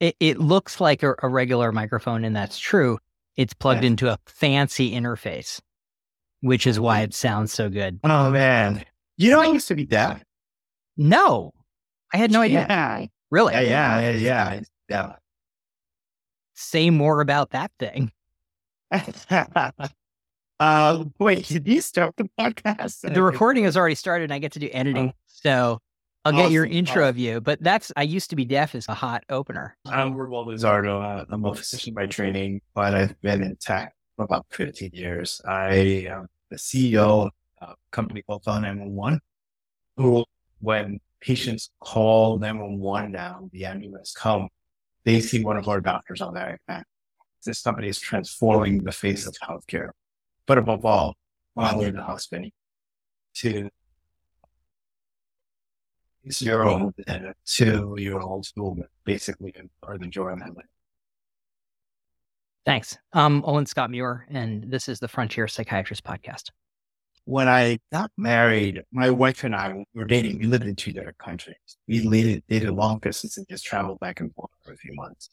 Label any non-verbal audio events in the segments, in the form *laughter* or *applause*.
It, it looks like a, a regular microphone, and that's true. It's plugged Yeah. into a fancy interface, which is why it sounds so good. Oh man. You know, I used to be deaf. No, I had no idea. Yeah. Really? Yeah. Yeah. Yeah. Yeah. Say more about that thing. *laughs* *laughs* uh, wait, did you start the *laughs* podcast? The recording has already started, and I get to do editing. So I'll get your intro awesome. of you. But that's I used to be deaf is a hot opener. I'm Ramon Lizardo. Uh, I'm a physician by training, but I've been in tech for about 15 years. I am the CEO of a company called Phone 911, who, when patients call 911 now, the ambulance come, they see one of our doctors on their iPad. This company is transforming the face of healthcare. But above all, while they're in the hospital, to zero and a two year olds who basically are the joy of life. Thanks. I'm Owen Scott Muir, and this is the Frontier Psychiatrist Podcast. When I got married, my wife and I were dating. We lived in two different countries. We dated, dated long distance and just traveled back and forth for a few months.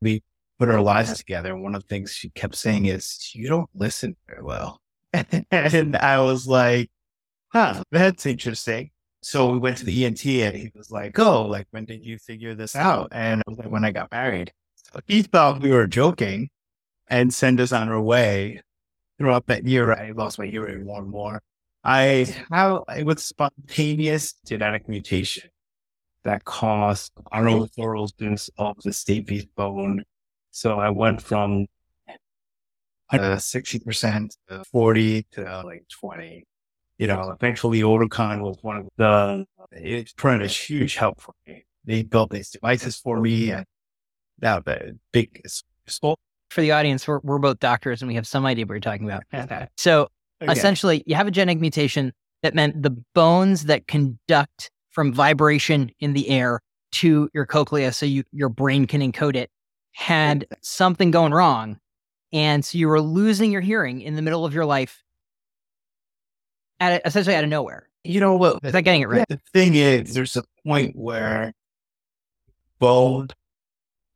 We put our lives together. And one of the things she kept saying is, you don't listen very well. *laughs* and I was like, huh, that's interesting. So we went to the ENT and he was like, oh, like, when did you figure this out? And I was like, when I got married. So he thought we were joking and sent us on our way. Throughout that year, I lost my hearing more and more. I have it was spontaneous genetic mutation that caused aneurysm of the stapes bone. So I went from uh, sixty percent to forty to like twenty. You know, eventually Oticon was one of the. It provided a huge help for me. They built these devices for me, and that the big useful. For the audience, we're, we're both doctors, and we have some idea what you're talking about. *laughs* So essentially, you have a genetic mutation that meant the bones that conduct from vibration in the air to your cochlea, so you your brain can encode it, had something going wrong, and so you were losing your hearing in the middle of your life, at essentially out of nowhere. You know what? Is that getting it right? The thing is, there's a point where bone,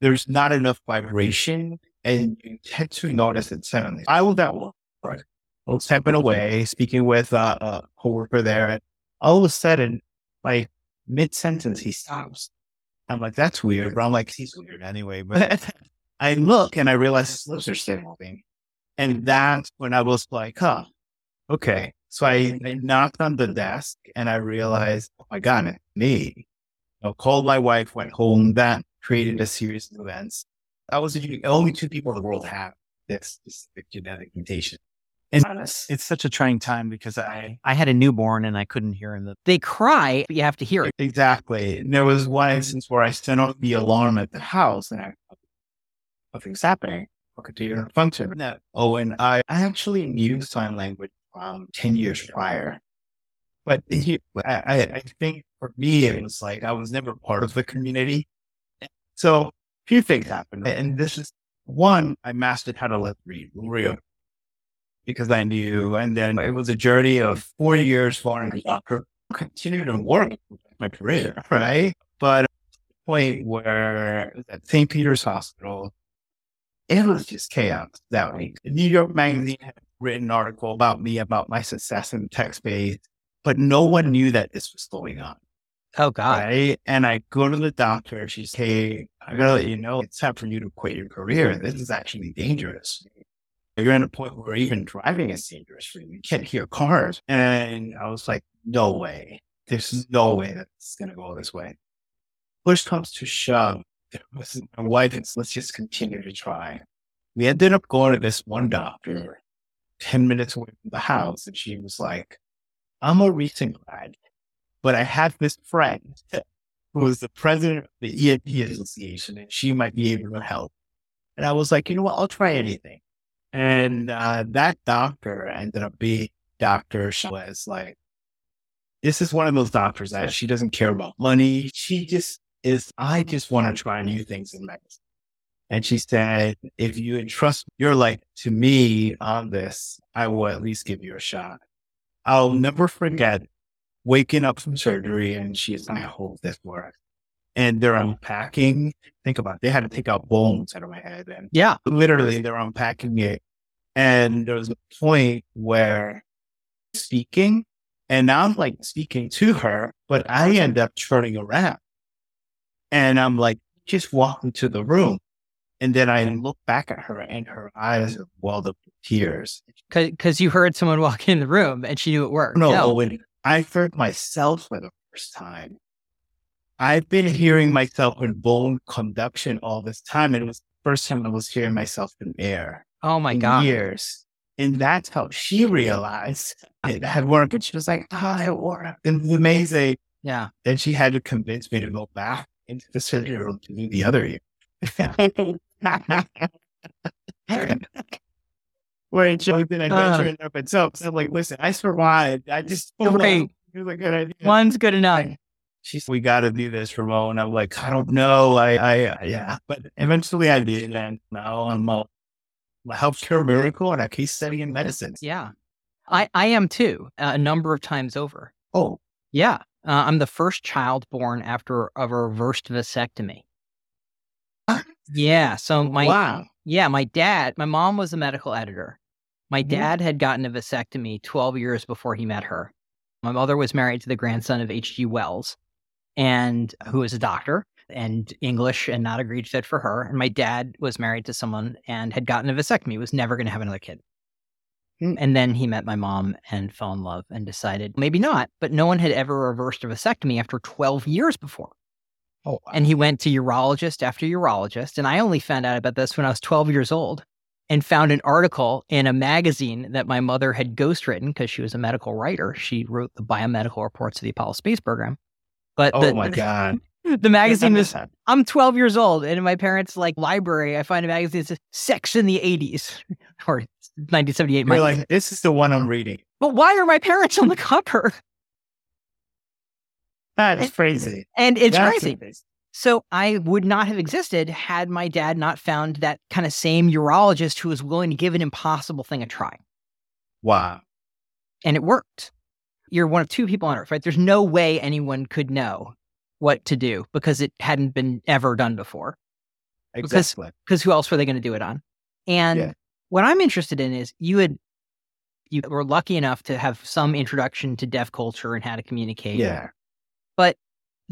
there's not enough vibration and you tend to notice it suddenly. I was that one. right? I was stepping away, speaking with uh, a coworker there, and all of a sudden, like mid sentence, he stops. I'm like, that's weird. But I'm like, he's weird anyway. But *laughs* I look and I realize his lips are still moving. And that's when I was like, huh, okay. So I, I knocked on the desk and I realized, oh my God, it's me. I called my wife, went home. That created a series of events. I was only two people in the world have this specific genetic mutation. And It's such a trying time because I, I had a newborn and I couldn't hear him. They cry, but you have to hear it. Exactly. And there was one instance where I sent off the alarm at the house and I, nothing's happening. I continue to function. No. Oh, and I, I actually knew sign language um, 10 years prior. But he, I, I think for me, it was like I was never part of the community. So a few things happened. And this is one, I mastered how to let read real because I knew. And then it was a journey of four years following the doctor, continued to work my career, right? But point where at St. Peter's Hospital, it was just chaos that week. New York Magazine had written article about me, about my success in the tech space, but no one knew that this was going on. Oh God. Right. And I go to the doctor. She's, Hey, I gotta let you know it's time for you to quit your career. This is actually dangerous. You're at a point where even driving is dangerous for you. You can't hear cars. And I was like, no way. There's no way that it's going to go this way. Push comes to shove. There was my wife let's just continue to try. We ended up going to this one doctor 10 minutes away from the house. And she was like, I'm a recent grad, but I have this friend who was the president of the ENT Association and she might be able to help. And I was like, you know what? I'll try anything. And uh, that doctor ended up being Dr. She was like, this is one of those doctors that she doesn't care about money. She just is, I just want to try new things in medicine. And she said, if you entrust your life to me on this, I will at least give you a shot. I'll never forget waking up from surgery and she's, I hope this works. and they're unpacking. Think about it. They had to take out bones out of my head. And yeah, literally they're unpacking it. And there was a point where speaking and now I'm like speaking to her, but I end up turning around and I'm like, just walk into the room. And then I look back at her and her eyes are welled up with tears. Cause, you heard someone walk in the room and she knew it worked. No, no. I heard myself for the first time, I've been hearing myself in bone conduction all this time. And it was the first time I was hearing myself in air. Oh my God. Years. And that's how she realized it had worked. And she was like, oh, it worked. And It was amazing. Yeah. Then she had to convince me to go back into the surgery room to do the other ear. *laughs* *laughs* Where it showed an adventure uh, in of itself. So I'm like, listen, I survived. I just. It was a good idea. One's good enough. She's, we got to do this, Ramon. I'm like, I don't know. I, I, yeah. But eventually I did. And now I'm a healthcare miracle and a case study in medicine. Yeah. I, I am too, a number of times over. Oh. Yeah. Uh, I'm the first child born after a reversed vasectomy. Yeah. So my wow. Yeah, my dad, my mom was a medical editor. My mm-hmm. dad had gotten a vasectomy 12 years before he met her. My mother was married to the grandson of H.G. Wells, and who was a doctor and English and not a great fit for her. And my dad was married to someone and had gotten a vasectomy, was never going to have another kid. Hmm. And then he met my mom and fell in love and decided maybe not, but no one had ever reversed a vasectomy after 12 years before. Oh, wow. And he went to urologist after urologist. And I only found out about this when I was 12 years old and found an article in a magazine that my mother had ghostwritten because she was a medical writer. She wrote the biomedical reports of the Apollo space program. But oh the, my God. *laughs* The magazine was, I'm 12 years old, and in my parents' like library, I find a magazine that says Sex in the 80s *laughs* or 1978. You're like, this is the one I'm reading. But why are my parents on the cover? That's crazy. And it's That's crazy. crazy. So I would not have existed had my dad not found that kind of same urologist who was willing to give an impossible thing a try. Wow. And it worked. You're one of two people on earth, right? There's no way anyone could know what to do because it hadn't been ever done before. Exactly. Because who else were they going to do it on? And yeah. what I'm interested in is you had you were lucky enough to have some introduction to deaf culture and how to communicate. Yeah.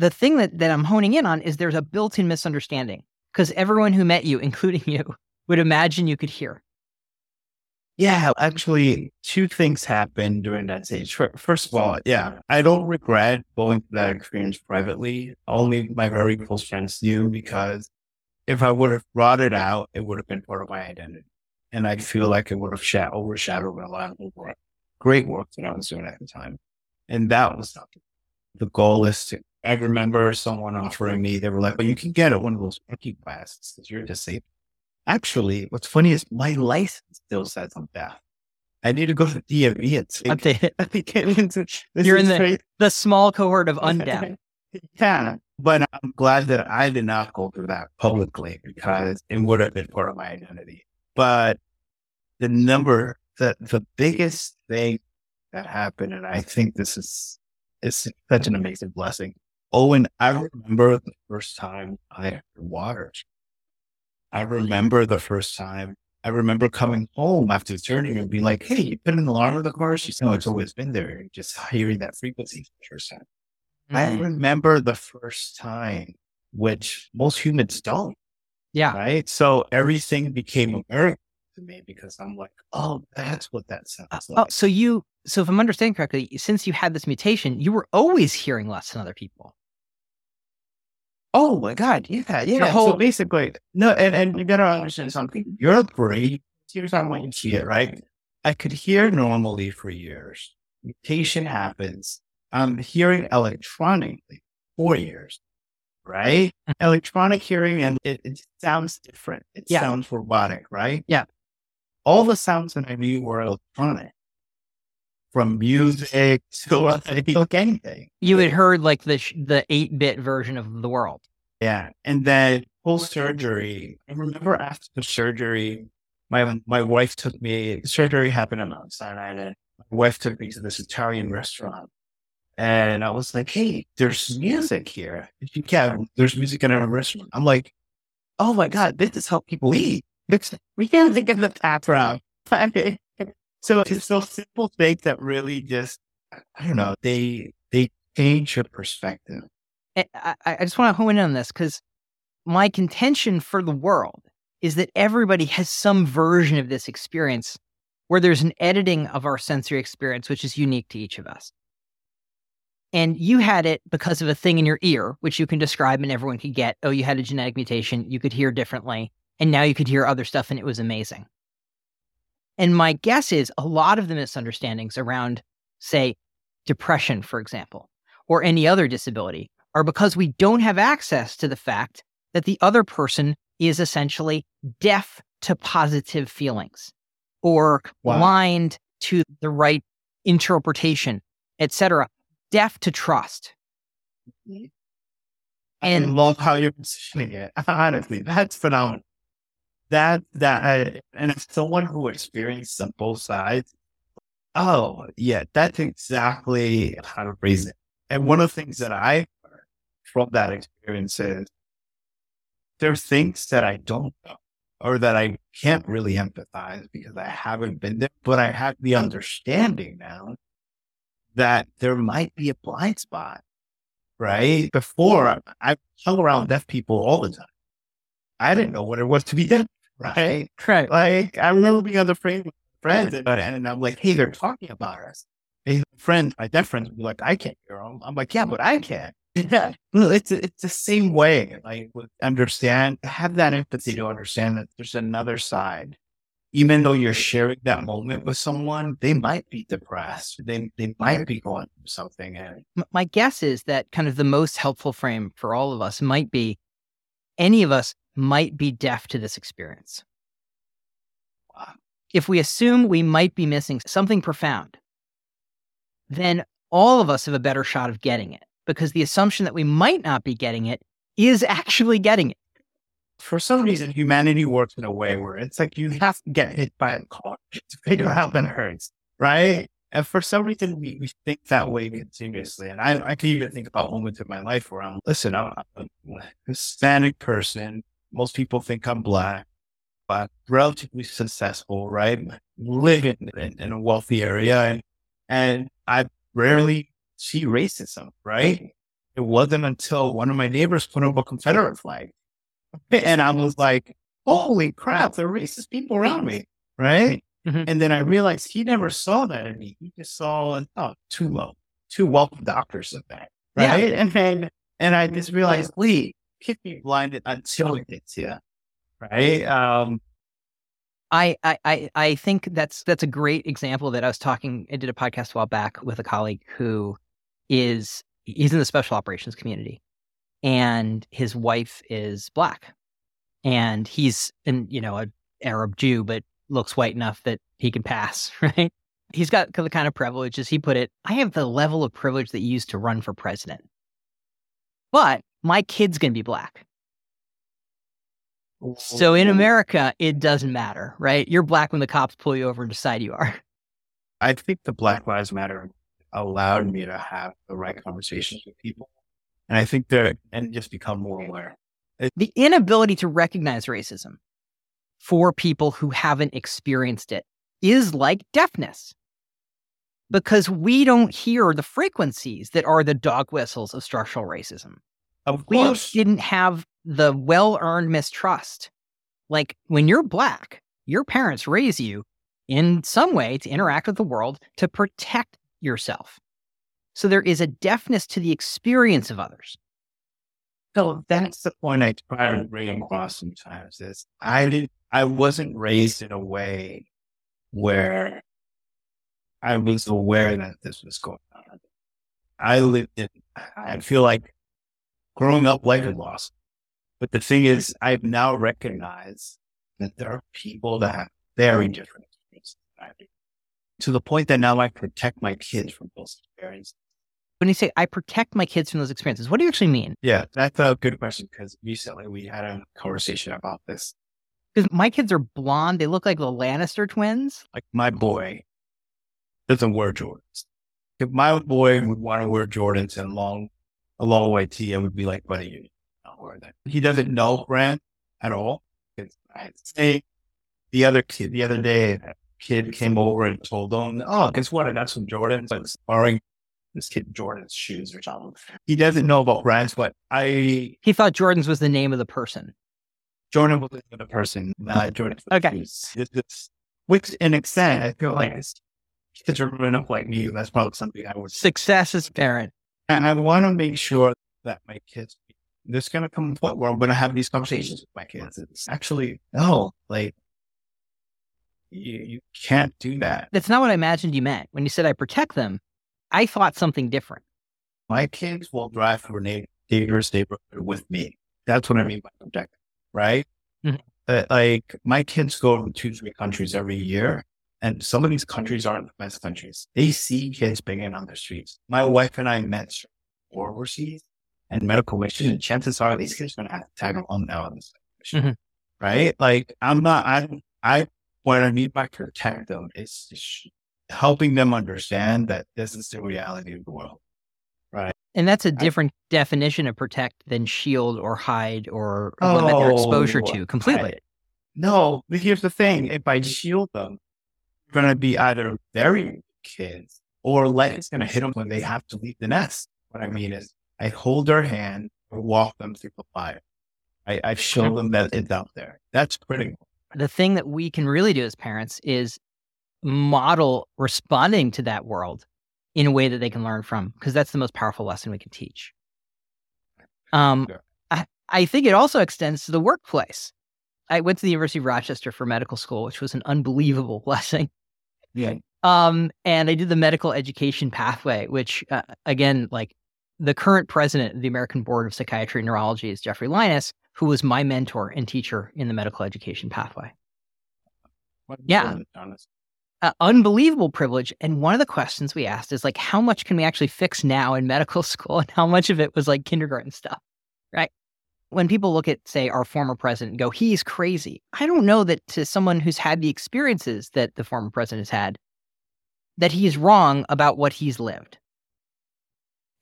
The thing that, that I'm honing in on is there's a built-in misunderstanding because everyone who met you, *laughs* including you, would imagine you could hear. Yeah, actually, two things happened during that stage. First of all, yeah, I don't regret going through that experience privately. Only my very close friends do because if I would have brought it out, it would have been part of my identity. And I feel like it would have overshadowed a lot of work, great work that I was doing at the time. And that was not the goal is to, I remember someone offering me, they were like, well, you can get it one of those rookie classes because you're disabled. Actually, what's funny is my license still says I'm deaf. I need to go to the DMV and say, update it. I *laughs* think You're in the, the small cohort of *laughs* undeaf. yeah. But I'm glad that I did not go through that publicly because it would have been part of my identity. But the number, the, the biggest thing that happened, and I think this is, is such an amazing blessing. Owen, I remember the first time I had water I remember the first time. I remember coming home after the turning and being like, "Hey, you put an alarm in the car." She said, "No, it's always been there." Just hearing that frequency for the first time. Mm-hmm. I remember the first time, which most humans don't. Yeah. Right. So everything became American to me because I'm like, oh, that's what that sounds uh, like. Oh, so you, so if I'm understanding correctly, since you had this mutation, you were always hearing less than other people. Oh my God. Yeah. Yeah. Whole... So basically, no, and, and you gotta understand something. Your brain, here's how I want you to see it, right? I could hear normally for years. Mutation happens. I'm hearing electronically for years, right? Mm. Electronic hearing and it, it sounds different. It yeah. sounds robotic, right? Yeah. All the sounds that I knew were electronic from music *laughs* to like anything. You had heard like the the eight bit version of the world. Yeah, and then post surgery. I remember after the surgery, my my wife took me. Surgery happened on Mount Sinai, and my wife took me to this Italian restaurant, And I was like, hey, there's music here. Yeah, there's music in our restaurant. I'm like, oh my God, this is how people eat. *laughs* we can't think of the background. *laughs* so it's those simple things that really just, I don't know, they, they change your perspective. I, I just want to hone in on this because my contention for the world is that everybody has some version of this experience where there's an editing of our sensory experience, which is unique to each of us. And you had it because of a thing in your ear, which you can describe and everyone could get. Oh, you had a genetic mutation. You could hear differently. And now you could hear other stuff and it was amazing. And my guess is a lot of the misunderstandings around, say, depression, for example, or any other disability are because we don't have access to the fact that the other person is essentially deaf to positive feelings or wow. blind to the right interpretation, etc deaf to trust. And I love how you're positioning it. *laughs* Honestly, that's phenomenal. That that uh, and as someone who experienced on both sides, oh yeah, that's exactly how to raise it. And one of the things that I learned from that experience is there are things that I don't know or that I can't really empathize because I haven't been there, but I have the understanding now that there might be a blind spot, right? Before I hung around deaf people all the time. I didn't know what it was to be deaf, right? Right. Like I remember being on the frame with friends and, and I'm like, hey, they're talking about us. Hey, friends, my deaf friends be like, I can't hear them. I'm like, yeah, but I can. *laughs* Yeah. It's it's the same way. Like understand, have that empathy to understand that there's another side even though you're sharing that moment with someone, they might be depressed. They they might be going through something. And my guess is that kind of the most helpful frame for all of us might be any of us might be deaf to this experience. If we assume we might be missing something profound, then all of us have a better shot of getting it because the assumption that we might not be getting it is *laughs* actually getting it for some reason, humanity works in a way where it's like you have to get hit by a car *laughs* to figure out how that hurts, right? And for some reason, we, we think that way continuously. And I, I can even think about moments in my life where I'm, listen, I'm a Hispanic person. Most people think I'm black, but relatively successful, right? Living in, in a wealthy area. And, and I rarely see racism, right? It wasn't until one of my neighbors put up a Confederate flag and I was like, holy crap, there are racist people around me. Right. Mm-hmm. And then I realized he never saw that in me. He just saw oh, two low, two wealthy doctors of that. Right. Yeah. And then, and I just realized, Lee, keep me blinded until it gets you. Right. Um, I, I, I think that's that's a great example that I was talking. I did a podcast a while back with a colleague who is he's in the special operations community, and his wife is black and he's in you know an arab jew but looks white enough that he can pass *laughs* right he's got the kind of privilege as he put it i have the level of privilege that you used to run for president but my kid's going to be black. So in america it doesn't matter right? You're black when the cops pull you over and decide you are. I think the black lives matter allowed me to have the right conversations with people and I think that, and just become more aware. The inability to recognize racism for people who haven't experienced it is like deafness. Because we don't hear the frequencies that are the dog whistles of structural racism. Of course. We didn't have the well earned mistrust. Like when you're black, your parents raise you in some way to interact with the world to protect yourself. So there is a deafness to the experience of others. So that's the point I try to bring across sometimes is I did I wasn't raised in a way where I was aware that this was going on. I lived in I feel like growing up life and loss. But the thing is I've now recognized that there are people that have very different experiences to the point that now I protect my kids from those experiences. When you say I protect my kids from those experiences, what do you actually mean? Yeah, that's a good question because recently we had a conversation about this. Because my kids are blonde, they look like the Lannister twins. Like my boy doesn't wear Jordans. if my boy would want to wear Jordans and long, a long white tee, I would be like, what are you not wear that. He doesn't know brand at all. I say the other kid, the other day, a kid came over and told him, oh, guess what? I got some Jordans. I was borrowing this kid Jordan's shoes or something. He doesn't know about brands, but I. He thought Jordan's was the name of the person. Jordan was the person, not Jordan. Okay. It's, it's, which, in extent, I feel like kids are growing up like me. That's probably something I would. Success as parent. And I want to make sure that my kids, there's going to come a point where I'm going to have these conversations with my kids. It's actually, no, like, you, you can't do that. That's not what I imagined you meant. When you said I protect them, I thought something different. My kids will drive through a dangerous neighborhood with me. That's what I mean by protect, right? Mm-hmm. Uh, like my kids go to two, three countries every year. And some of these countries aren't the best countries. They see kids banging on the streets. My wife and I met overseas and medical mission. And chances are these kids are going to have to tag along now on this mission, mm-hmm. right? Like I'm not, I, I, what I mean by protect them is helping them understand that this is the reality of the world. Right. And that's a different I, definition of protect than shield or hide or oh, limit their exposure to completely. I, no, but here's the thing. If I shield them, going to be either very kids or let it's going to hit them when they have to leave the nest. What I mean is I hold their hand or walk them through the fire. I, I show them that it's out there. That's critical. The thing that we can really do as parents is model responding to that world in a way that they can learn from, because that's the most powerful lesson we can teach. Um, I, I think it also extends to the workplace. I went to the University of Rochester for medical school, which was an unbelievable *laughs* blessing. Yeah. Um, and I did the medical education pathway, which uh, again, like the current president of the American Board of Psychiatry and Neurology is Jeffrey Lyness, who was my mentor and teacher in the medical education pathway. yeah. Uh, unbelievable privilege. And one of the questions we asked is like, how much can we actually fix now in medical *laughs* school? And how much of it was like kindergarten stuff, right? When people look at, say, our former president and go, he's crazy. I don't know that to someone who's had the experiences that the former president has had, that he's wrong about what he's lived.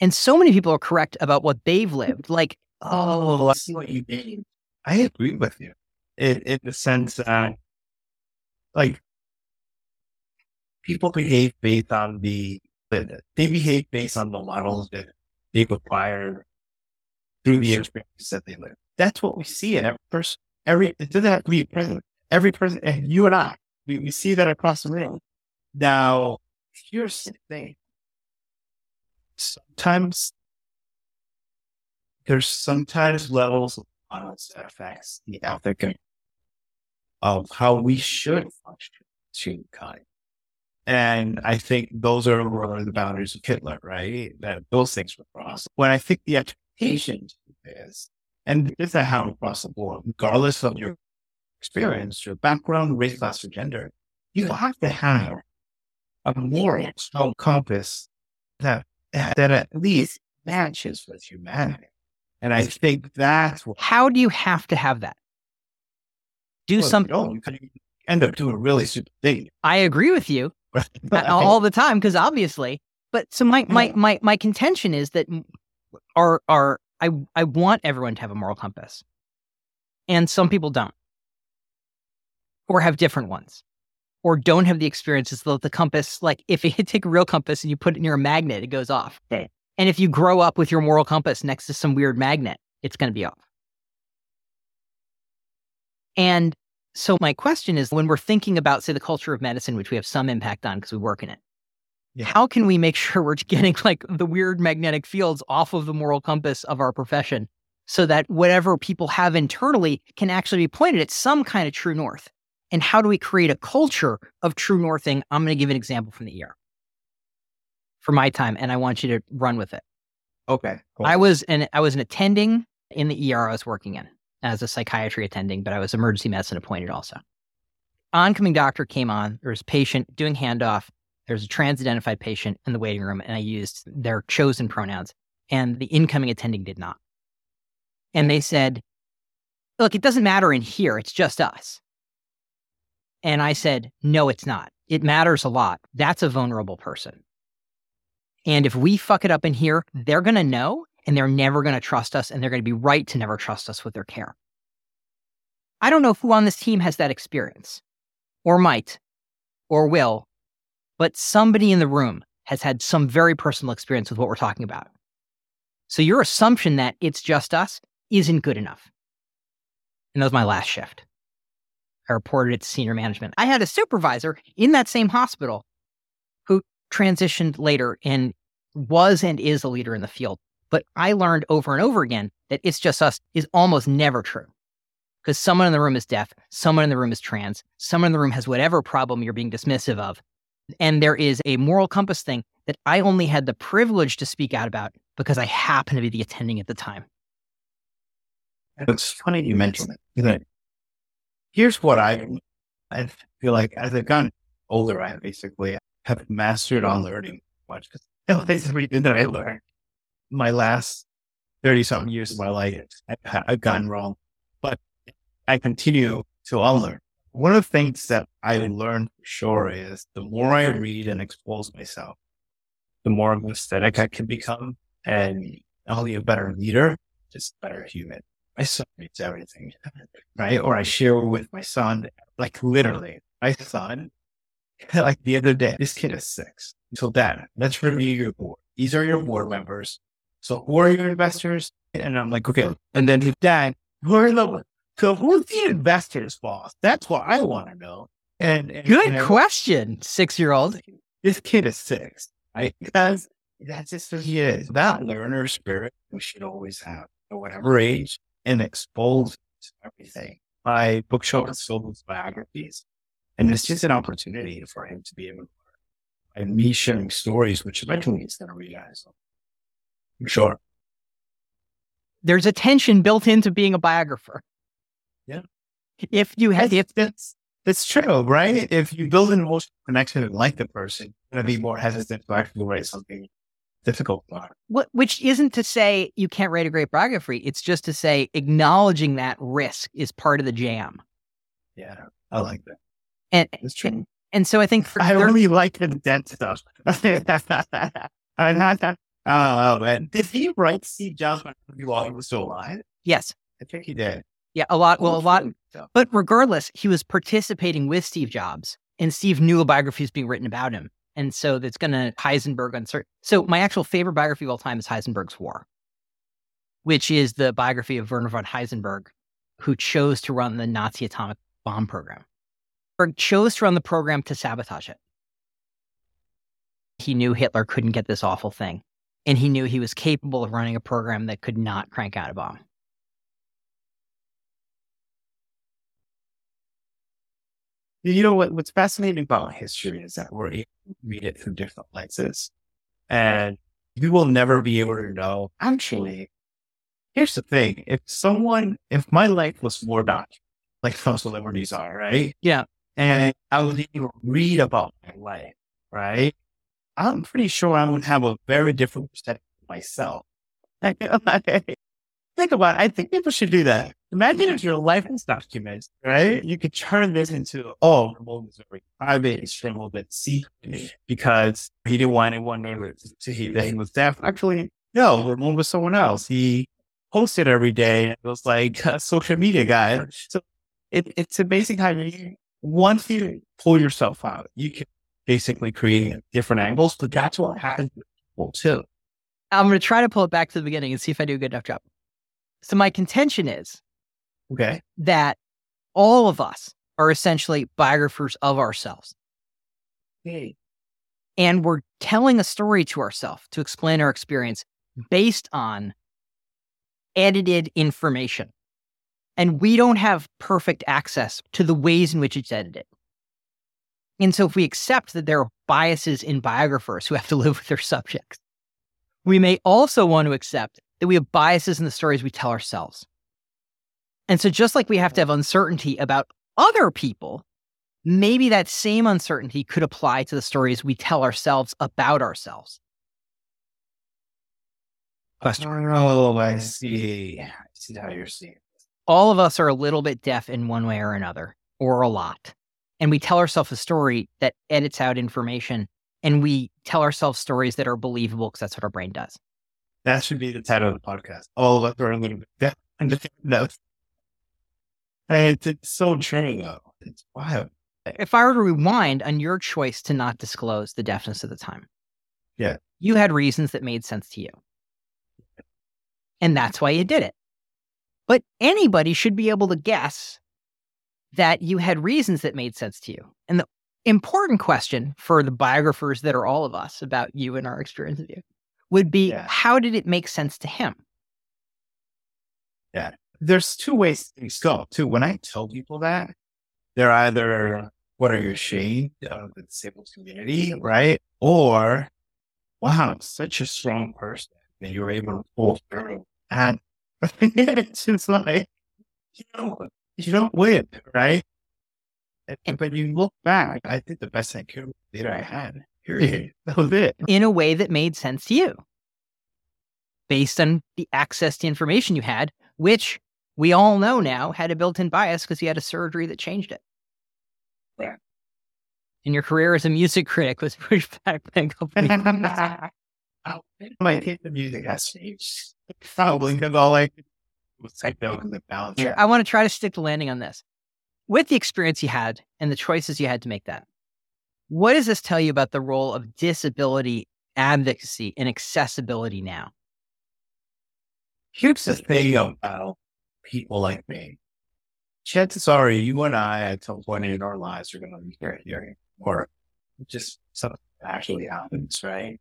And so many people are correct about what they've hmm. lived. Like, oh, I see oh, what you mean. I agree with you in, in the sense that, like, people behave based on the, they behave based on the models that they've acquired through the experiences that they live. That's what we see in every person. Every, it doesn't have to be a president. Every person, and you and I, we, we see that across the room. Now, here's the thing. Sometimes there's sometimes levels of violence that affects the ethic of how we should function as humankind. And I think those are the boundaries of Hitler, right? That those things were crossed. When I think the expectation is, and this is how across the board, regardless of your experience, your background, race, class, or gender, you have to have a moral compass that that at least matches with humanity. And I think that's what, how do you have to have that? Do well, something. You, you end up doing really stupid thing. I agree with you, *laughs* all the time because obviously. But so my my my my contention is that our our I I want everyone to have a moral compass, and some people don't, or have different ones, or don't have the experiences that the compass. Like if you *laughs* take a real compass and you put it near a magnet, it goes off. And if you grow up with your moral compass next to some weird magnet, it's going to be off. And so my question is when we're thinking about, say, the culture of medicine, which we have some impact on because we work in it, yeah. how can we make sure we're getting like the weird magnetic fields off of the moral compass of our profession so that whatever people have internally can actually be pointed at some kind of true north? And how do we create a culture of true northing? I'm going to give an example from the ER for my time, and I want you to run with it. Okay. Cool. I was an I was an attending in the ER I was working in as a psychiatry attending, but I was emergency medicine appointed also. Oncoming doctor came on. There was a patient doing handoff. There's a trans identified patient in the waiting room, and I used their chosen pronouns, and the incoming attending did not. And they said, Look, it doesn't matter in here, it's just us. And I said, No, it's not. It matters a lot. That's a vulnerable person. And if we fuck it up in here, they're going to know and they're never going to trust us and they're going to be right to never trust us with their care. I don't know who on this team has that experience or might or will, but somebody in the room has had some very personal experience with what we're talking about. So your assumption that it's just us isn't good enough. And that was my last shift. I reported it to senior management. I had a supervisor in that same hospital who transitioned later and was and is a leader in the field. But I learned over and over again that it's just us is almost never true. Because someone in the room is deaf, someone in the room is trans, someone in the room has whatever problem you're being dismissive of. And there is a moral compass thing that I only had the privilege to speak out about because I happened to be the attending at the time. It's funny you mentioned it. Here's what I I feel like as I've gotten older, I basically have mastered on learning much because *laughs* everything that I learned my last 30 something years of my life, I've, I've gotten wrong, but I continue to unlearn. One of the things that I learned for sure is the more I read and expose myself, the more of an aesthetic I can become and not only a better leader, just better human. My son reads everything, right? Or I share with my son, like literally, my son, *laughs* like the other day, this kid is six. So dad, let's review your board. These are your board members. So who are your investors? And I'm like, okay. And then dad, who are the, so who's the investors, boss? That's what I want to know. And, and good and question, six year old. This kid is six, right? Because that's just who he is. That learner spirit we should always have at whatever age and expose everything. My bookshelf is filled with biographies. And it's just an opportunity for him to be able to and me sharing stories, which eventually he's going to realize. Sure. There's a tension built into being a biographer. Yeah. If you have, if that's, that's true, right? If you build an emotional connection and like the person, you're going to be more hesitant to actually write something difficult. What, which isn't to say you can't write a great biography. It's just to say acknowledging that risk is part of the jam. Yeah, I like that. And it's true. And, and so I think for, *laughs* I really like the dent stuff. *laughs* Oh, man. Did he write Steve Jobs while he was still alive? Yes. I think he did. Yeah, a lot. Well, a lot. But regardless, he was participating with Steve Jobs, and Steve knew a biography was being written about him. And so that's going to Heisenberg uncertain. So my actual favorite biography of all time is Heisenberg's War, which is the biography of Werner von Heisenberg, who chose to run the Nazi atomic bomb program. Or chose to run the program to sabotage it. He knew Hitler couldn't get this awful thing and he knew he was capable of running a program that could not crank out a bomb. You know what? What's fascinating about history is that we're able to read it through different lenses, and we will never be able to know. Actually, here's the thing: if someone, if my life was more dark, like some celebrities are, right? Yeah, and I would read about my life, right? I'm pretty sure I would have a very different perspective myself. *laughs* *laughs* Think about it. I think people should do that. Imagine if your life is documented, right? You could turn this into, oh, Ramon was very private, extreme, a little bit secret because he didn't want anyone to to he that he was deaf. Actually, no, Ramon was someone else. He posted every day. It was like a social media guy. So it, it's amazing how you, once you pull yourself out, you can basically create different angles, but that's what happens to people too. I'm going to try to pull it back to the beginning and see if I do a good enough job. So my contention is okay that all of us are essentially biographers of ourselves. Okay. And we're telling a story to ourselves to explain our experience hmm. based on edited information. And we don't have perfect access to the ways in which it's edited. And so if we accept that there are biases in biographers who have to *laughs* live with their subjects, we may also want to accept that we have biases in the stories we tell ourselves. And so just like we have to have uncertainty about other people, maybe that same uncertainty could apply to the stories we tell ourselves about ourselves. Question. Oh, I see. I see how you're seeing. All of us are a little bit deaf in one way or another, or a lot and we tell ourselves a story that edits out information and we tell ourselves stories that are believable because that's what our brain does. That should be the title of the podcast. All of us throw a little bit. *laughs* no. And it's so true though. It's wild. If I were to rewind on your choice to not disclose the deafness at the time, yeah, you had reasons that made sense to you. And that's why you did it. But anybody should be able to guess that you had reasons that made sense to you. And the important question for the biographers that are all of us about you and our experience of you would be yeah. how did it make sense to him? Yeah. There's two ways things go too. When I tell people that, they're either what are you ashamed of the disabled community, right? Or wow, such a strong person that you were able to pull through. And *laughs* it's just like you know you don't win, right? When you look back, I did the best I could that I had. Period. *laughs* That was it. In a way that made sense to you, based on the access to information you had, which we all know now had a built-in bias because you had a surgery that changed it. Yeah. And your career as a music critic was *laughs* pushed back by a couple oh, my hate the music has changed. Probably because all I was techno and the balance. I want to try to stick the landing on this with the experience you had and the choices you had to make that, what does this tell you about the role of disability advocacy and accessibility now? Here's the thing about people like me. Chances are you and I at some point in our lives are going to be here, or just something actually happens, right?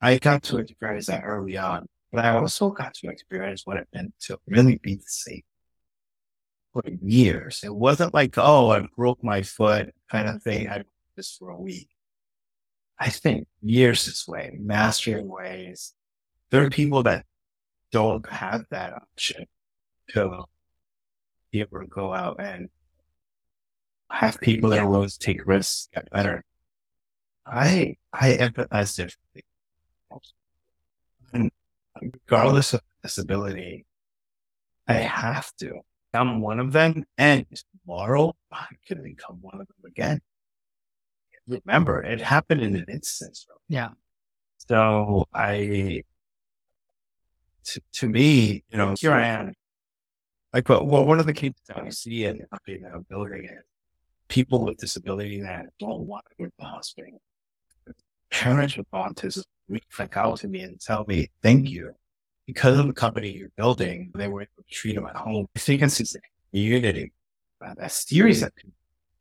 I got to experience that early on, but I also got to experience what it meant to really be safe for years. It wasn't like, oh, I broke my foot kind of thing. I this for a week. I think years this way, mastering ways. There are people that don't have that option to be able to go out and have people that are willing to take risks get better. I I empathize differently. And regardless of disability, I have to I'm one of them. And tomorrow I could become one of them again. Remember, it happened in an instant. Yeah. So I, to, to me, you know, here I am. Like, well, one of the cases that we see in the building is people with disability that don't want to go to the hospital. Parents with autism reach out to me and tell me, thank you because of the company you're building, they were able to treat them at home. I think it's a community, uh, that series that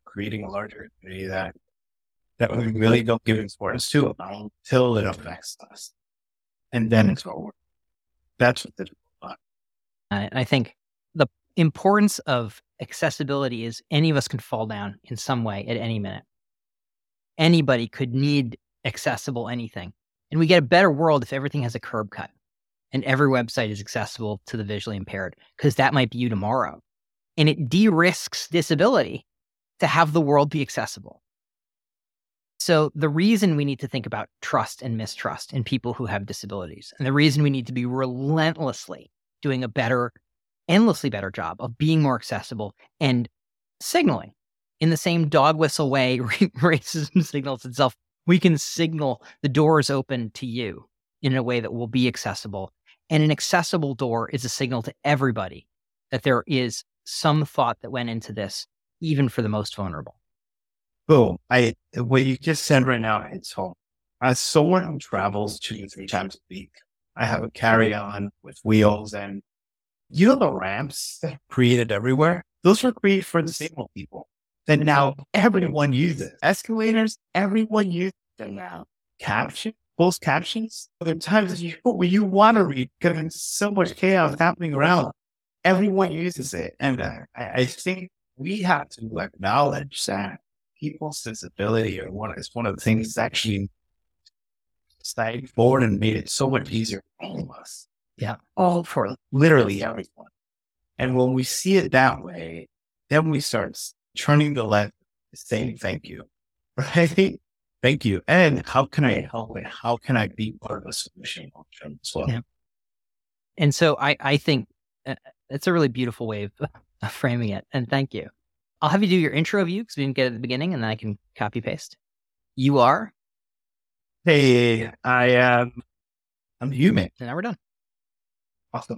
creating a larger community that that we really don't give importance to until it affects us, and then it's over. That's what the fun. I think the importance of accessibility is any of us can fall down in some way at any minute. Anybody could need accessible anything. And we get a better world if everything has a curb cut and every website is accessible to the visually impaired because that might be you tomorrow. And it de risks disability to have the world be accessible. So, the reason we need to think about trust and mistrust in people who have disabilities, and the reason we need to be relentlessly doing a better, endlessly better job of being more accessible and signaling in the same dog whistle way *laughs* racism signals itself, we can signal the door is open to you in a way that will be accessible and an accessible door is a signal to everybody that there is some thought that went into this, even for the most vulnerable. Boom. I, what you just said right now hits home. As someone who travels two, three times a week, I have a carry on with wheels and you know the ramps that created everywhere? Those were created for disabled people that now everyone uses. Escalators, everyone uses them now. Caption, closed captions. There are times you, you want to read because there's so much chaos happening around. Everyone uses it. And uh, I, I, think we have to acknowledge that people's sensibility are one, is one of the things that actually stayed forward and made it so much easier for all of us. Yeah. All for literally everyone. And when we see it that way, then we start turning the left, saying thank you. *laughs* Right? Thank you. And how can I help it? How can I be part of a solution as well? Yeah. And so I, I think uh, it's a really beautiful way of, *laughs* of framing it. And thank you. I'll have you do your intro of you because we didn't get it at the beginning and then I can copy paste. You are? Hey, I am. I'm human. And now we're done. Awesome.